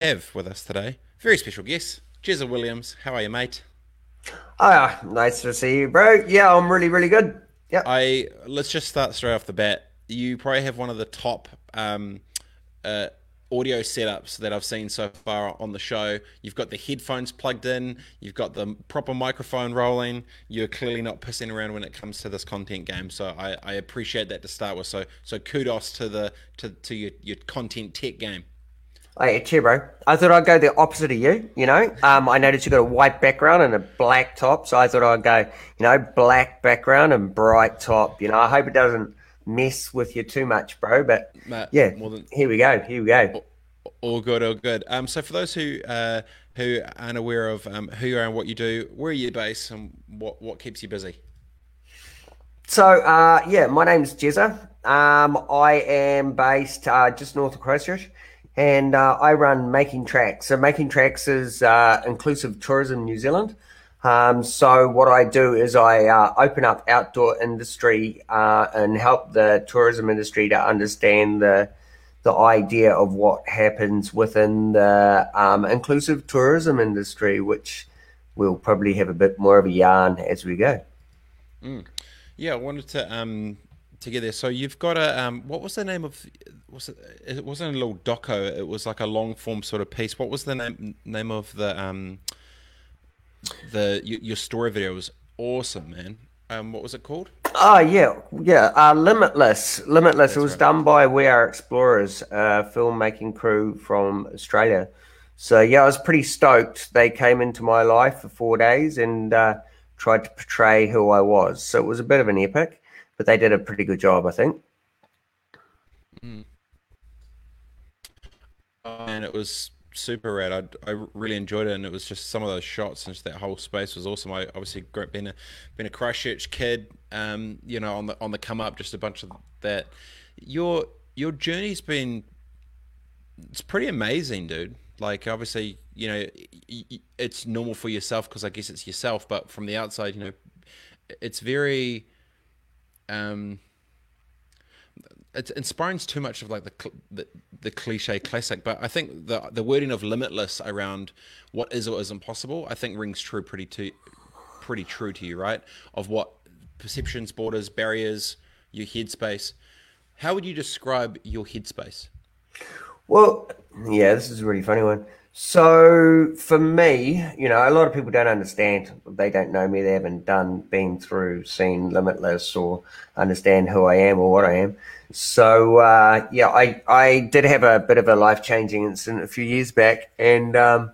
have with us today very special guest, Jezza Williams. How are you, mate? Ah, nice to see you, bro. Yeah, I'm really, really good. Yeah. I let's just start straight off the bat. You probably have one of the top um, uh, audio setups that I've seen so far on the show. You've got the headphones plugged in, you've got the proper microphone rolling. You're clearly not pissing around when it comes to this content game. So I, I appreciate that to start with. So so kudos to the to, to your, your content tech game. Hey, cheer, bro. I thought I'd go the opposite of you. You know, um, I noticed you got a white background and a black top, so I thought I'd go, you know, black background and bright top. You know, I hope it doesn't mess with you too much, bro. But Matt, yeah, than, here we go. Here we go. All good, all good. Um, so for those who uh, who aren't aware of um, who you are and what you do, where are you based and what what keeps you busy? So uh, yeah, my name's Jezza. Um, I am based uh, just north of Christchurch, and uh, I run Making Trax. So Making Trax is uh, inclusive tourism New Zealand. Um, so what I do is I uh, open up outdoor industry uh, and help the tourism industry to understand the the idea of what happens within the um, inclusive tourism industry, which we'll probably have a bit more of a yarn as we go. Mm. Yeah, I wanted to um, to get there. So you've got a um, what was the name of was it? It wasn't a little doco. It was like a long form sort of piece. What was the name name of the um, the your story video was awesome, man. Um, what was it called? Oh yeah, yeah. Uh, Limitless, Limitless. That's it was right. done by We Are Explorers, a filmmaking crew from Australia. So yeah, I was pretty stoked. They came into my life for four days and uh, tried to portray who I was. So it was a bit of an epic, but they did a pretty good job, I think. Mm. and it was super rad. I, I really enjoyed it, and it was just some of those shots and just that whole space was awesome. I obviously been a been a Christchurch kid, um, you know, on the on the come up, just a bunch of that. Your your journey's been it's pretty amazing, dude. Like obviously, you know, it's normal for yourself because I guess it's yourself, but from the outside, you know, it's very um it inspires too much of like the, the, the cliche classic, but I think the the wording of limitless around what is or isn't possible, I think rings true pretty to pretty true to you, right? Of what perceptions, borders, barriers, your headspace. How would you describe your headspace? Well, yeah, this is a really funny one. So for me, you know, a lot of people don't understand. They don't know me. They haven't done, been through, seen Limitless, or understand who I am or what I am. So uh, yeah, I I did have a bit of a life changing incident a few years back, and um,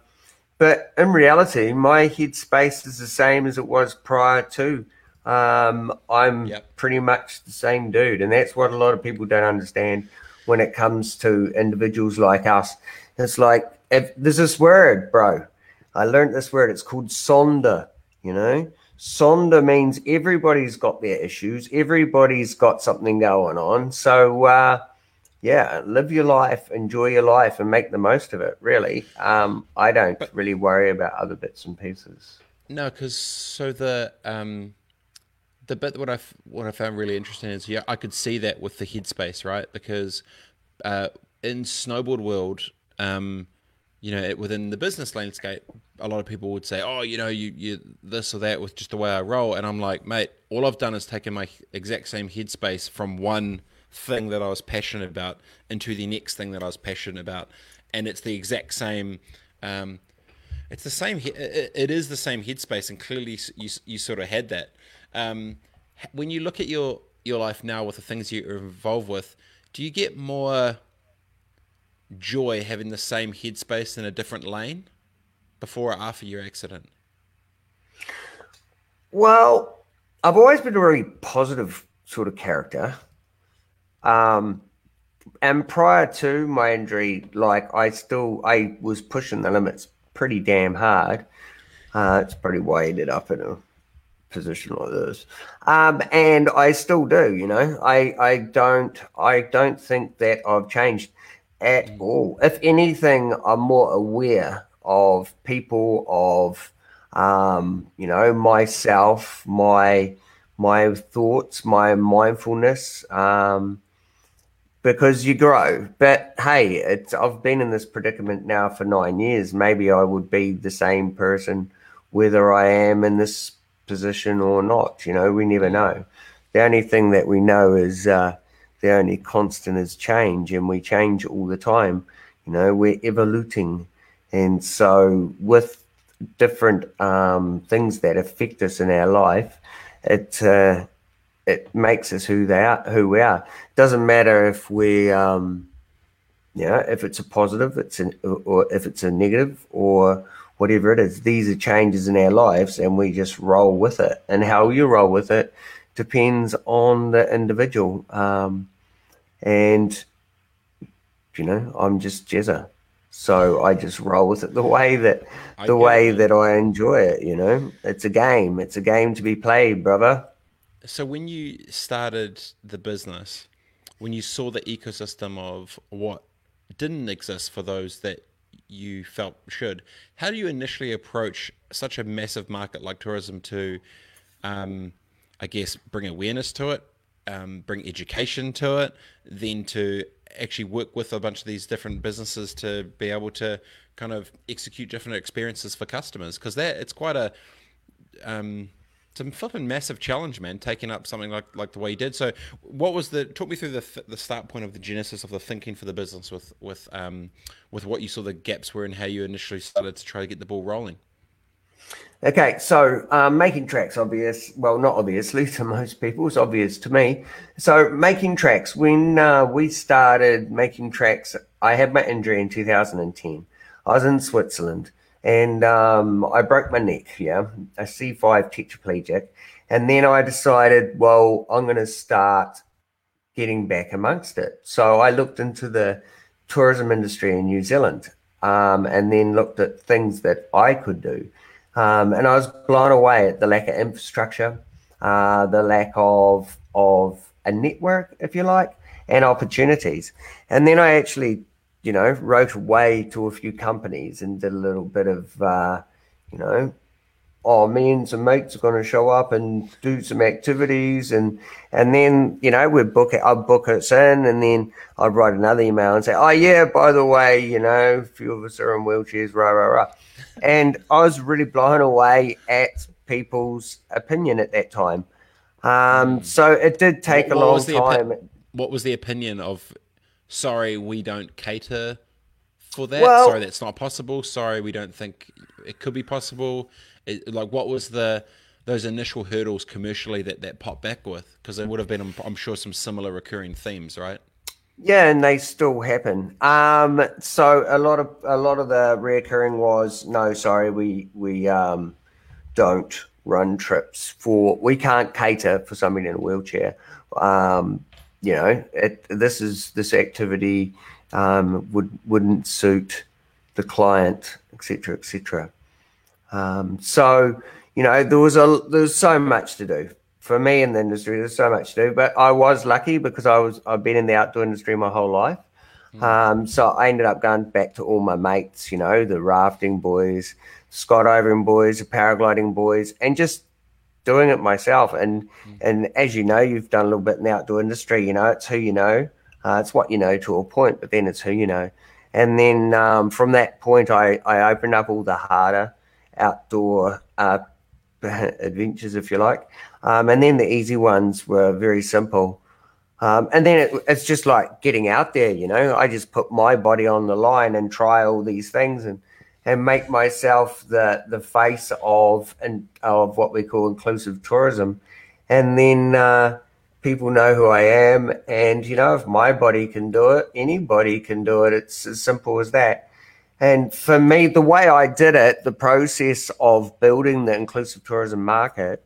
but in reality, my headspace is the same as it was prior to. Um, I'm yep. pretty much the same dude, and that's what a lot of people don't understand when it comes to individuals like us. It's like if there's this word, bro. I learned this word. It's called sonder. You know, sonder means everybody's got their issues. Everybody's got something going on. So, uh, yeah, live your life, enjoy your life, and make the most of it. Really, um, I don't really worry about other bits and pieces. No, because so the um, the bit what I what I found really interesting is yeah, I could see that with the headspace, right? Because uh, in snowboard world, um, you know, within the business landscape, a lot of people would say, "Oh, you know, you you this or that with just the way I roll," and I'm like, mate, all I've done is taken my exact same headspace from one thing that I was passionate about into the next thing that I was passionate about, and it's the exact same. Um, it's the same. It is the same headspace, and clearly you you sort of had that. Um, when you look at your your life now with the things you're involved with, do you get more joy having the same headspace in a different lane before or after your accident? Well, I've always been a really positive sort of character. Um, and prior to my injury, like I still I was pushing the limits pretty damn hard. Uh, it's pretty why I ended up in a position like this. Um, and I still do, you know. I I don't I don't think that I've changed at all. If anything, I'm more aware of people, of um, you know, myself, my my thoughts, my mindfulness. Um, because you grow. But hey, it's I've been in this predicament now for nine years. Maybe I would be the same person whether I am in this position or not. You know, we never know. The only thing that we know is uh, the only constant is change, and we change all the time. You know, we're evoluting, and so with different um, things that affect us in our life, it uh, it makes us who they are, who we are. It doesn't matter if we, um, you know, if it's a positive, it's an, or if it's a negative, or whatever it is. These are changes in our lives, and we just roll with it. And how you roll with it depends on the individual. Um, and you know, I'm just Jezza. So I just roll with it the way that the way it, that I enjoy it, you know. It's a game. It's a game to be played, brother. So when you started the business, when you saw the ecosystem of what didn't exist for those that you felt should, how do you initially approach such a massive market like tourism to, um, I guess, bring awareness to it, um, bring education to it, then to actually work with a bunch of these different businesses to be able to kind of execute different experiences for customers? Because that it's quite a um, some flipping massive challenge, man, taking up something like like the way you did. So, what was the talk me through the th- the start point of the genesis of the thinking for the business with with um with what you saw the gaps were and how you initially started to try to get the ball rolling. Okay, so um, making trax obvious. Well, not obviously to most people. It's obvious to me. So making trax. When uh, we started making trax, I had my injury in 2010. I was in Switzerland and um, I broke my neck, yeah, a C5 tetraplegic. And then I decided, well, I'm going to start getting back amongst it. So I looked into the tourism industry in New Zealand um, and then looked at things that I could do. Um, and I was blown away at the lack of infrastructure, uh, the lack of, of a network, if you like, and opportunities. And then I actually you know, wrote away to a few companies and did a little bit of, uh, you know, oh, me and some mates are going to show up and do some activities, and and then you know we'd book it, I'd book us in, and then I'd write another email and say, oh yeah, by the way, you know, a few of us are in wheelchairs, rah rah rah, and I was really blown away at people's opinion at that time. Um, so it did take what, a long time. Opi- what was the opinion of sorry, we don't cater for that. Well, sorry, that's not possible. Sorry, we don't think it could be possible. It, like, what was the those initial hurdles commercially that that popped back with? Because there would have been, I'm, sure, some similar recurring themes, right? Yeah, and they still happen. Um, so a lot of a lot of the reoccurring was no, sorry, we we um, don't run trips for we can't cater for somebody in a wheelchair. Um, you know, it, this is this activity um, would wouldn't suit the client, etc., etc. Um, so you know, there was a there's so much to do for me in the industry. There's so much to do, but I was lucky because I was I've been in the outdoor industry my whole life. Mm. Um, so I ended up going back to all my mates, you know, the rafting boys, skydiving boys, the paragliding boys, and just doing it myself. And mm. and as you know, you've done a little bit in the outdoor industry. You know, it's who you know. Uh, it's what you know to a point, but then it's who you know. And then um, from that point, I, I opened up all the harder outdoor uh, adventures, if you like. Um, and then the easy ones were very simple. Um, and then it, it's just like getting out there, you know. I just put my body on the line and try all these things. And and make myself the the face of and of what we call inclusive tourism, and then uh, people know who I am. And you know, if my body can do it, anybody can do it. It's as simple as that. And for me, the way I did it, the process of building the inclusive tourism market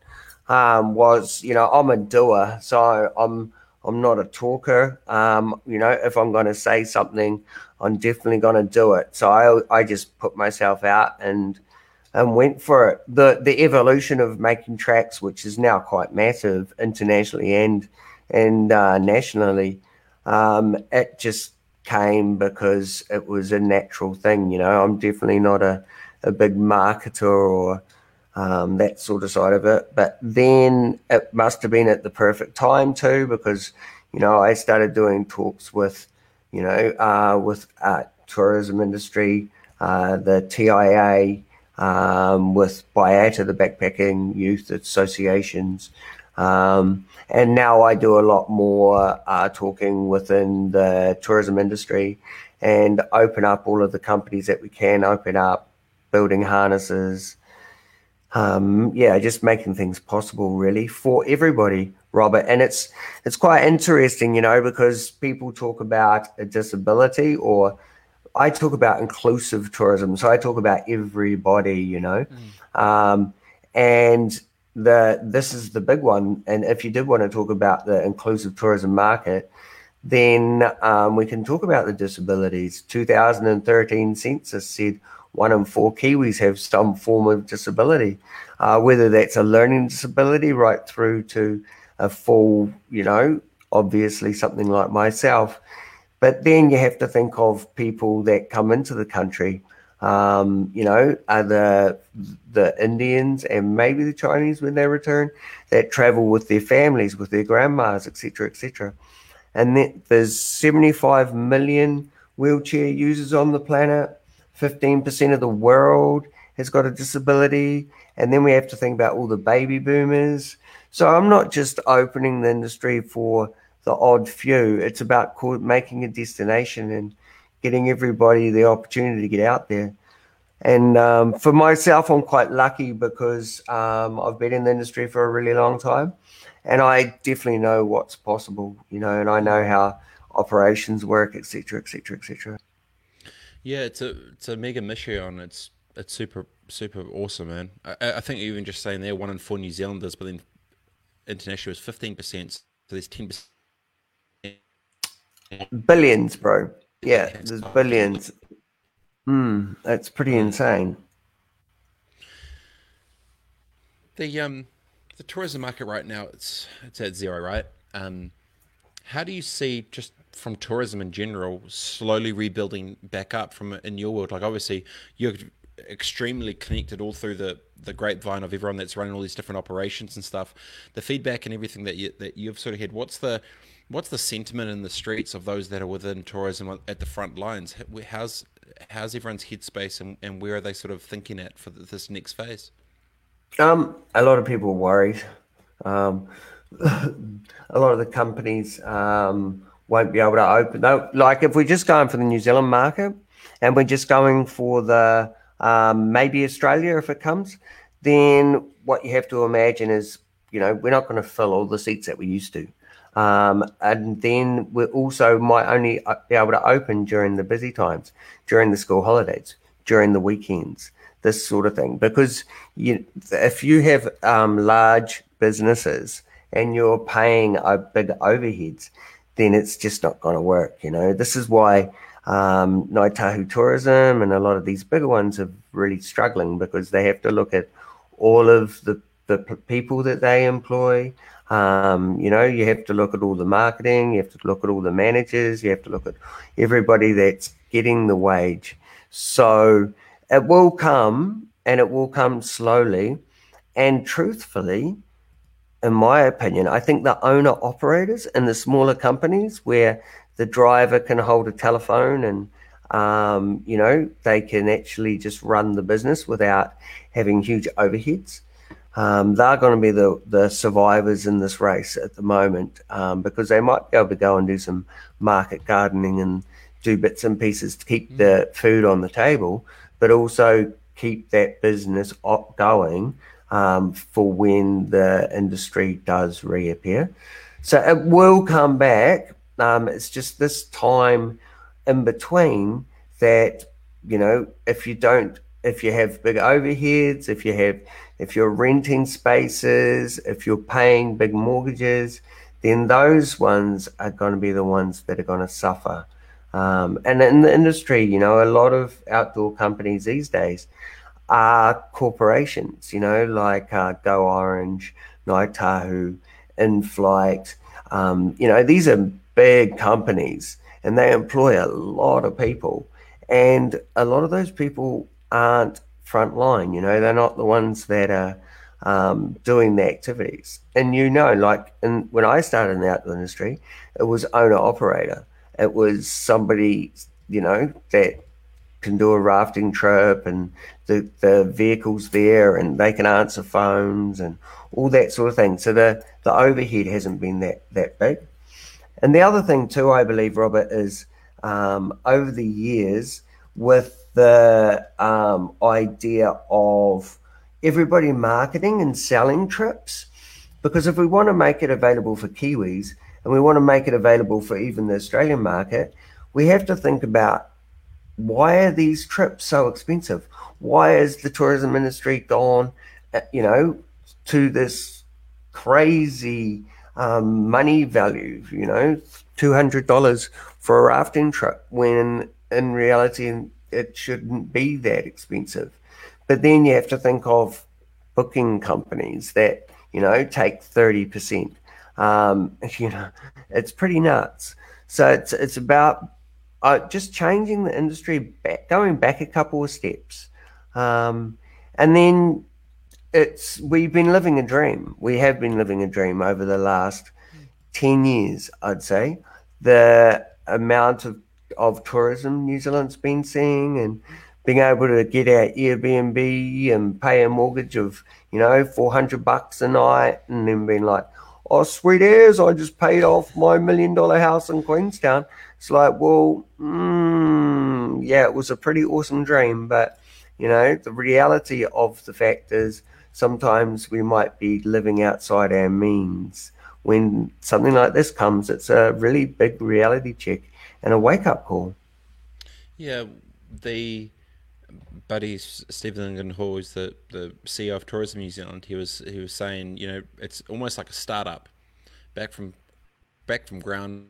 um, was, you know, I'm a doer, so I'm I'm not a talker. Um, you know, if I'm going to say something, I'm definitely going to do it. So I, I just put myself out and and went for it. The the evolution of making trax, which is now quite massive internationally and and uh, nationally, um, it just came because it was a natural thing. You know, I'm definitely not a a big marketer or um, that sort of side of it. But then it must have been at the perfect time too, because you know, I started doing talks with, you know, uh, with uh, tourism industry, uh, the TIA, um, with BIATA, the Backpacking Youth Associations. Um, and now I do a lot more uh, talking within the tourism industry and open up all of the companies that we can open up, building harnesses. Um, yeah, just making things possible really for everybody, Robert. And it's it's quite interesting, you know, because people talk about a disability or I talk about inclusive tourism. So I talk about everybody, you know. Mm. Um, and the this is the big one. And if you did want to talk about the inclusive tourism market, then um, we can talk about the disabilities. 2013 census said one in four Kiwis have some form of disability, uh, whether that's a learning disability right through to a full, you know, obviously something like myself. But then you have to think of people that come into the country. Um, you know, are the the Indians and maybe the Chinese when they return that travel with their families, with their grandmas, etc., etc. And then there's 75 million wheelchair users on the planet. 15% of the world has got a disability. And then we have to think about all the baby boomers. So I'm not just opening the industry for the odd few. It's about making a destination and getting everybody the opportunity to get out there. And um, for myself, I'm quite lucky because um, I've been in the industry for a really long time, and I definitely know what's possible, you know, and I know how operations work, etc., etc., etc. Yeah, it's a it's a mega mission. It's it's super super awesome, man. I, I think even just saying there, one in four New Zealanders, but then international is fifteen percent. So there's ten percent Billions, bro. Yeah, there's billions. Hmm, that's pretty insane. The um, the tourism market right now it's it's at zero, right? Um, how do you see just from tourism in general slowly rebuilding back up from in your world? Like obviously you're extremely connected all through the the grapevine of everyone that's running all these different operations and stuff. The feedback and everything that you that you've sort of had. What's the what's the sentiment in the streets of those that are within tourism at the front lines? How's how's everyone's headspace and, and where are they sort of thinking at for this next phase? Um, a lot of people are worried. Um, a lot of the companies um, won't be able to open. No, like if we're just going for the New Zealand market and we're just going for the um, maybe Australia if it comes, then what you have to imagine is, you know, we're not going to fill all the seats that we used to. Um, and then we also might only uh, be able to open during the busy times, during the school holidays, during the weekends, this sort of thing. Because you, if you have um, large businesses and you're paying a big overheads, then it's just not going to work. You know, this is why um, Ngāi Tahu Tourism and a lot of these bigger ones are really struggling because they have to look at all of the the people that they employ, um, you know, you have to look at all the marketing, you have to look at all the managers, you have to look at everybody that's getting the wage. So it will come and it will come slowly. And truthfully, in my opinion, I think the owner operators in the smaller companies where the driver can hold a telephone and um, you know they can actually just run the business without having huge overheads um, they're going to be the, the survivors in this race at the moment um, because they might be able to go and do some market gardening and do bits and pieces to keep mm. the food on the table, but also keep that business going um, for when the industry does reappear. So it will come back. Um, it's just this time in between that, you know, if you don't, if you have big overheads, if you have if you're renting spaces, if you're paying big mortgages, then those ones are going to be the ones that are going to suffer. Um, and in the industry, you know, a lot of outdoor companies these days are corporations, you know, like uh, Go Orange, Ngāi Tahu, InFlight. Um, you know, these are big companies and they employ a lot of people. And a lot of those people aren't front line. You know, they're not the ones that are um, doing the activities. And you know, like in, when I started in the outdoor industry, it was owner operator. It was somebody, you know, that can do a rafting trip and the, the vehicles there and they can answer phones and all that sort of thing. So the, the overhead hasn't been that, that big. And the other thing too, I believe, Robert, is um, over the years with the um, idea of everybody marketing and selling trips. Because if we want to make it available for Kiwis and we want to make it available for even the Australian market, we have to think about why are these trips so expensive? Why is the tourism industry gone, uh, you know, to this crazy um, money value, you know, $200 for a rafting trip when in reality it shouldn't be that expensive. But then you have to think of booking companies that, you know, take 30%. Um, you know, it's pretty nuts. So it's, it's about uh, just changing the industry back, going back a couple of steps. Um, and then it's we've been living a dream. We have been living a dream over the last 10 years, I'd say. The amount of, of tourism New Zealand's been seeing and being able to get our Airbnb and pay a mortgage of, you know, 400 bucks a night and then being like, oh, sweet airs, I just paid off my million dollar house in Queenstown. It's like, well, mm, yeah, it was a pretty awesome dream, but, you know, the reality of the fact is sometimes we might be living outside our means. When something like this comes, it's a really big reality check and a wake up call. Yeah, the buddy Stephen Hall is the, the CEO of Tourism New Zealand. He was he was saying, you know, it's almost like a startup, back from back from ground.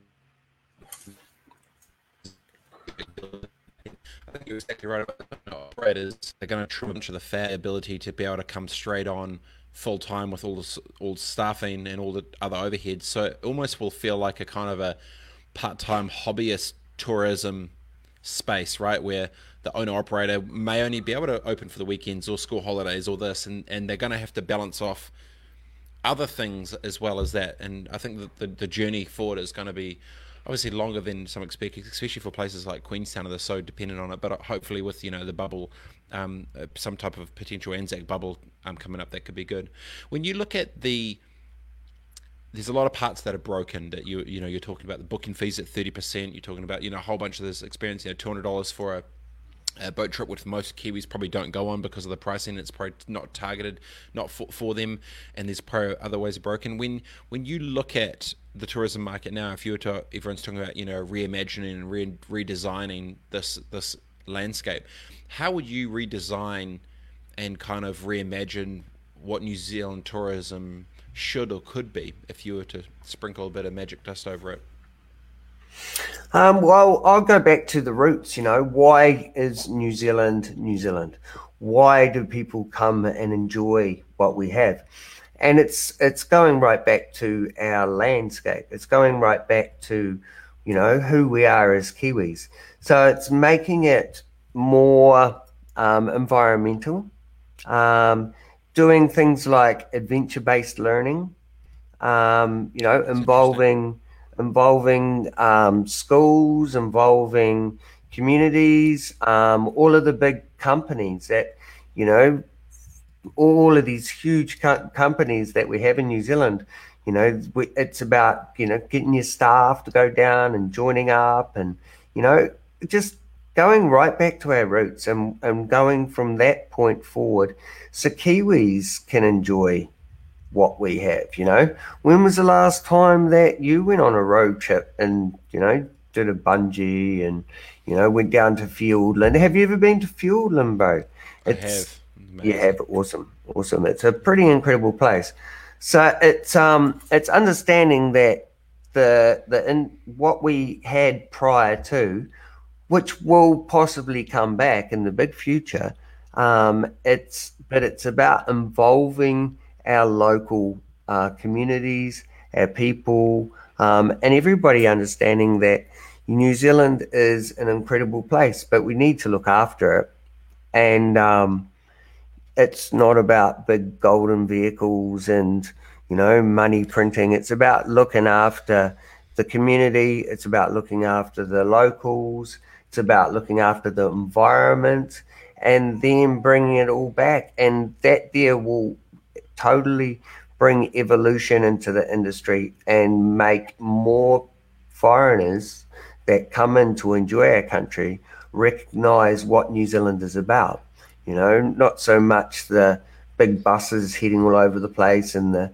I think you're exactly right about operators. They're going to trim into the fair ability to be able to come straight on full time with all the all staffing and all the other overheads. So it almost will feel like a kind of a part time hobbyist tourism space, right? Where the owner operator may only be able to open for the weekends or school holidays or this, and, and they're going to have to balance off other things as well as that. And I think that the, the journey forward is going to be obviously longer than some expect, especially for places like Queenstown that are so dependent on it. But hopefully, with you know the bubble, um, uh, some type of potential Anzac bubble um, coming up, that could be good. When you look at the there's a lot of parts that are broken that you you know you're talking about the booking fees at 30% you're talking about you know a whole bunch of this experience you know $200 for a a boat trip which most Kiwis probably don't go on because of the pricing. It's probably not targeted, not for, for them, and there's probably other ways broken. When when you look at the tourism market now, if you were to, everyone's talking about you know reimagining and re, redesigning this this landscape, how would you redesign and kind of reimagine what New Zealand tourism should or could be if you were to sprinkle a bit of magic dust over it? Um, well, I'll go back to the roots. You know, why is New Zealand New Zealand? Why do people come and enjoy what we have? And it's it's going right back to our landscape. It's going right back to, you know, who we are as Kiwis. So it's making it more um, environmental, um, doing things like adventure-based learning. Um, you know, involving involving um, schools, involving communities, um, all of the big companies that, you know, all of these huge co- companies that we have in New Zealand. You know, we, it's about, you know, getting your staff to go down and joining up and, you know, just going right back to our roots and, and going from that point forward so Kiwis can enjoy what we have. You know, when was the last time that you went on a road trip and you know did a bungee and you know went down to Fiordland? Have you ever been to Fiordland, bro? It's, I have. You have awesome, awesome. It's a pretty incredible place. So it's um it's understanding that the the in what we had prior to, which will possibly come back in the big future. Um, it's but it's about involving our local uh, communities, our people, um, and everybody understanding that New Zealand is an incredible place, but we need to look after it. And um, it's not about big golden vehicles and you know money printing. It's about looking after the community. It's about looking after the locals. It's about looking after the environment and then bringing it all back. And that there will totally bring evolution into the industry and make more foreigners that come in to enjoy our country recognize what New Zealand is about. You know, not so much the big buses heading all over the place and the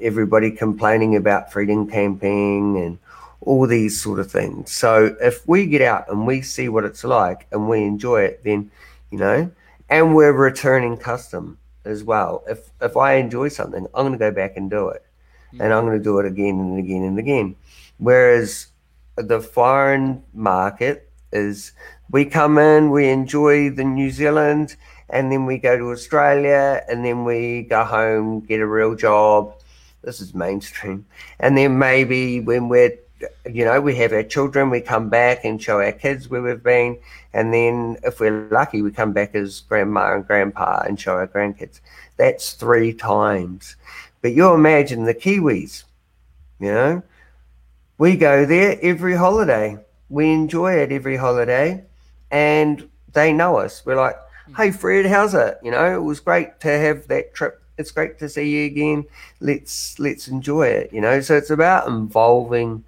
everybody complaining about freedom camping and all these sort of things. So if we get out and we see what it's like and we enjoy it, then you know, and we're returning custom as well. If if I enjoy something, I'm going to go back and do it, mm-hmm. and I'm going to do it again and again and again. Whereas the foreign market is we come in, we enjoy the New Zealand, and then we go to Australia, and then we go home, get a real job. This is mainstream, and then maybe when we're you know, we have our children, we come back and show our kids where we've been, and then if we're lucky, we come back as grandma and grandpa and show our grandkids. That's three times. But you imagine the Kiwis, you know, we go there every holiday. We enjoy it every holiday, and they know us. We're like, hey, Fred, how's it? You know, it was great to have that trip. It's great to see you again. Let's let's enjoy it. You know, so it's about involving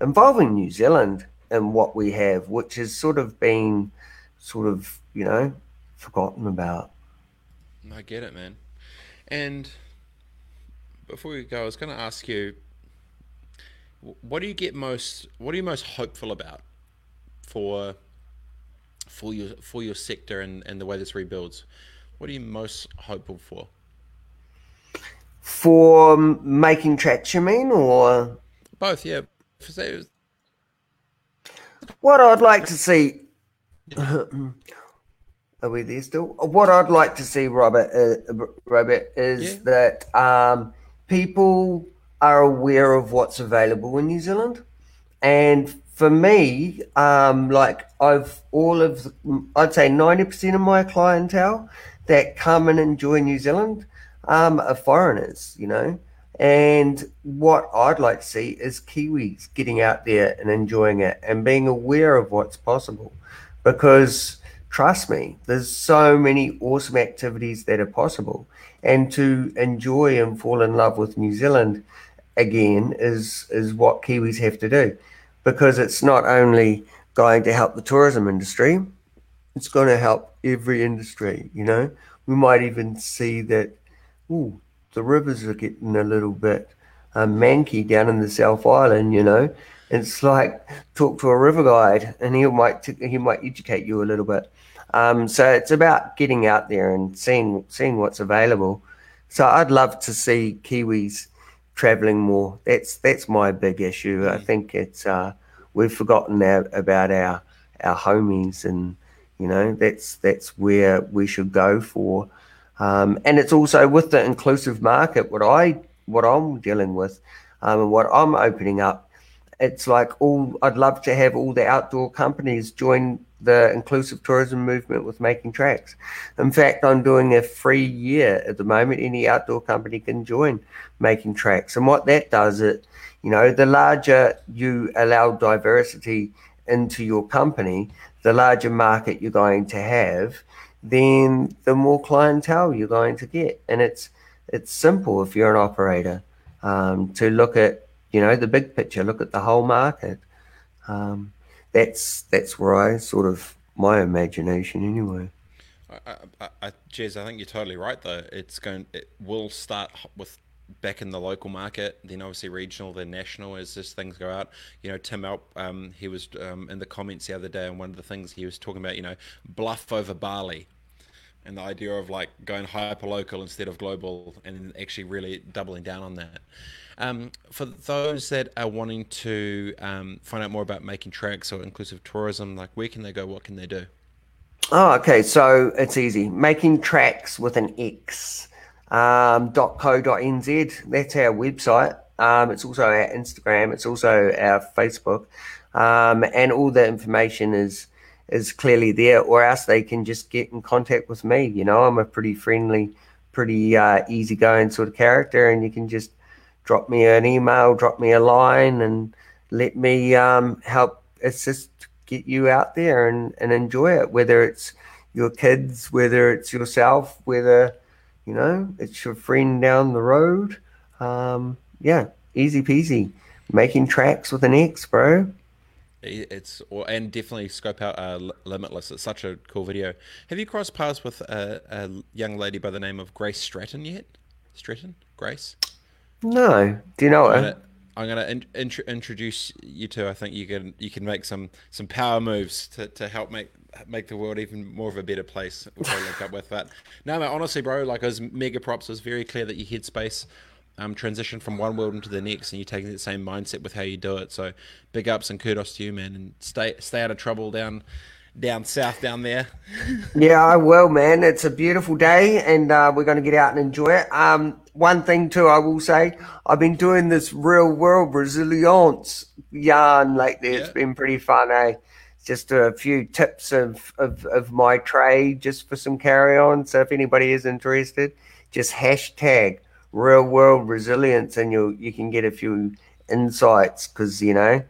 involving New Zealand in what we have, which has sort of been sort of, you know, forgotten about. I get it, man. And before we go, I was going to ask you, what do you get most? What are you most hopeful about for for your for your sector and, and the way this rebuilds? What are you most hopeful for? For making trax, you mean, or both? Yeah, what I'd like to see. Are we there still? What I'd like to see, Robert, uh, Robert, is yeah. that um, people are aware of what's available in New Zealand, and for me, um, like I've all of, the, I'd say ninety percent of my clientele that come and enjoy New Zealand um, are foreigners. You know, and what I'd like to see is Kiwis getting out there and enjoying it and being aware of what's possible. Because trust me, there's so many awesome activities that are possible. And to enjoy and fall in love with New Zealand again is is what Kiwis have to do. Because it's not only going to help the tourism industry, it's going to help every industry, you know. We might even see that, ooh, the rivers are getting a little bit um, manky down in the South Island, you know. It's like talk to a river guide, and he might t- he might educate you a little bit. Um, so it's about getting out there and seeing seeing what's available. So I'd love to see Kiwis traveling more. That's that's my big issue. I mm. think it's uh, we've forgotten our, about our our homies, and you know that's that's where we should go for. Um, and it's also with the inclusive market, what I what I'm dealing with, um, and what I'm opening up. It's like all I'd love to have all the outdoor companies join the inclusive tourism movement with making trax. In fact, I'm doing a free year at the moment. Any outdoor company can join making trax, and what that does it, you know, the larger you allow diversity into your company, the larger market you're going to have then the more clientele you're going to get. And it's it's simple if you're an operator um, to look at you know the big picture, look at the whole market. Um, that's that's where I sort of my imagination anyway. I, I, I, Jez, I think you're totally right. Though it's going, it will start with back in the local market, then obviously regional, then national as this things go out. You know, Tim Alp, um, he was um, in the comments the other day, and one of the things he was talking about, you know, bluff over Bali, and the idea of like going hyper local instead of global, and actually really doubling down on that. Um, for those that are wanting to um, find out more about making trax or inclusive tourism, like where can they go? What can they do? Oh, okay. So it's easy. Making trax with an X um, .co.nz. That's our website. Um, it's also our Instagram. It's also our Facebook. Um, and all the information is is clearly there, or else they can just get in contact with me. You know, I'm a pretty friendly, pretty uh, easygoing sort of character, and you can just drop me an email, drop me a line, and let me um, help assist get you out there and, and enjoy it, whether it's your kids, whether it's yourself, whether, you know, it's your friend down the road. Um, yeah, easy peasy. Making trax with an X, bro. It's and definitely scope out uh, Limitless. It's such a cool video. Have you crossed paths with a, a young lady by the name of Grace Stratton yet? Stratton, Grace. No. Do you know her? I'm gonna in, in, introduce you to. I think you can you can make some some power moves to, to help make make the world even more of a better place. Which I link up with. But no, man, honestly, bro, like it was mega props. It was very clear that your headspace um, transition from one world into the next, and you're taking the same mindset with how you do it. So big ups and kudos to you, man, and stay stay out of trouble down down south down there. yeah, I will, man. It's a beautiful day, and uh, we're going to get out and enjoy it. Um, one thing too, I will say, I've been doing this real world resilience yarn lately. Yeah. It's been pretty fun, eh? Just a few tips of, of, of my trade, just for some carry on. So if anybody is interested, just hashtag real world resilience, and you you can get a few insights because you know,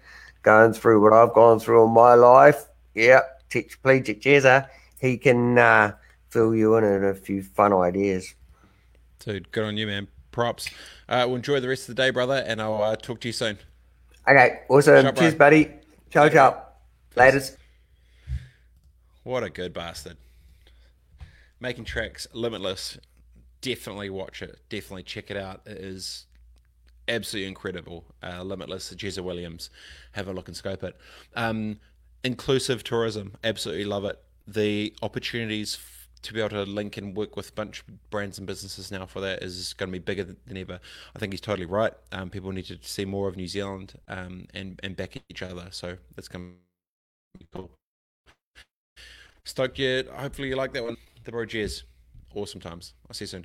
going through what I've gone through in my life. Yep tetraplegic Jezza, he can uh, fill you in on a few fun ideas. Dude, good on you, man. Props. Uh, well, enjoy the rest of the day, brother, and I'll uh, talk to you soon. Okay, awesome. Shop, Cheers, buddy. Ciao, okay. ciao. Laters. What a good bastard. Making trax limitless. Definitely watch it. Definitely check it out. It is absolutely incredible. Uh, limitless, Jezza Williams. Have a look and scope it. Um, inclusive tourism, absolutely love it. The opportunities to be able to link and work with a bunch of brands and businesses now for that is going to be bigger than ever. I think he's totally right. Um, people need to see more of New Zealand um, and and back each other. So that's going cool. Stoked you. Hopefully you like that one. The Bro Jez. Awesome times. I'll see you soon.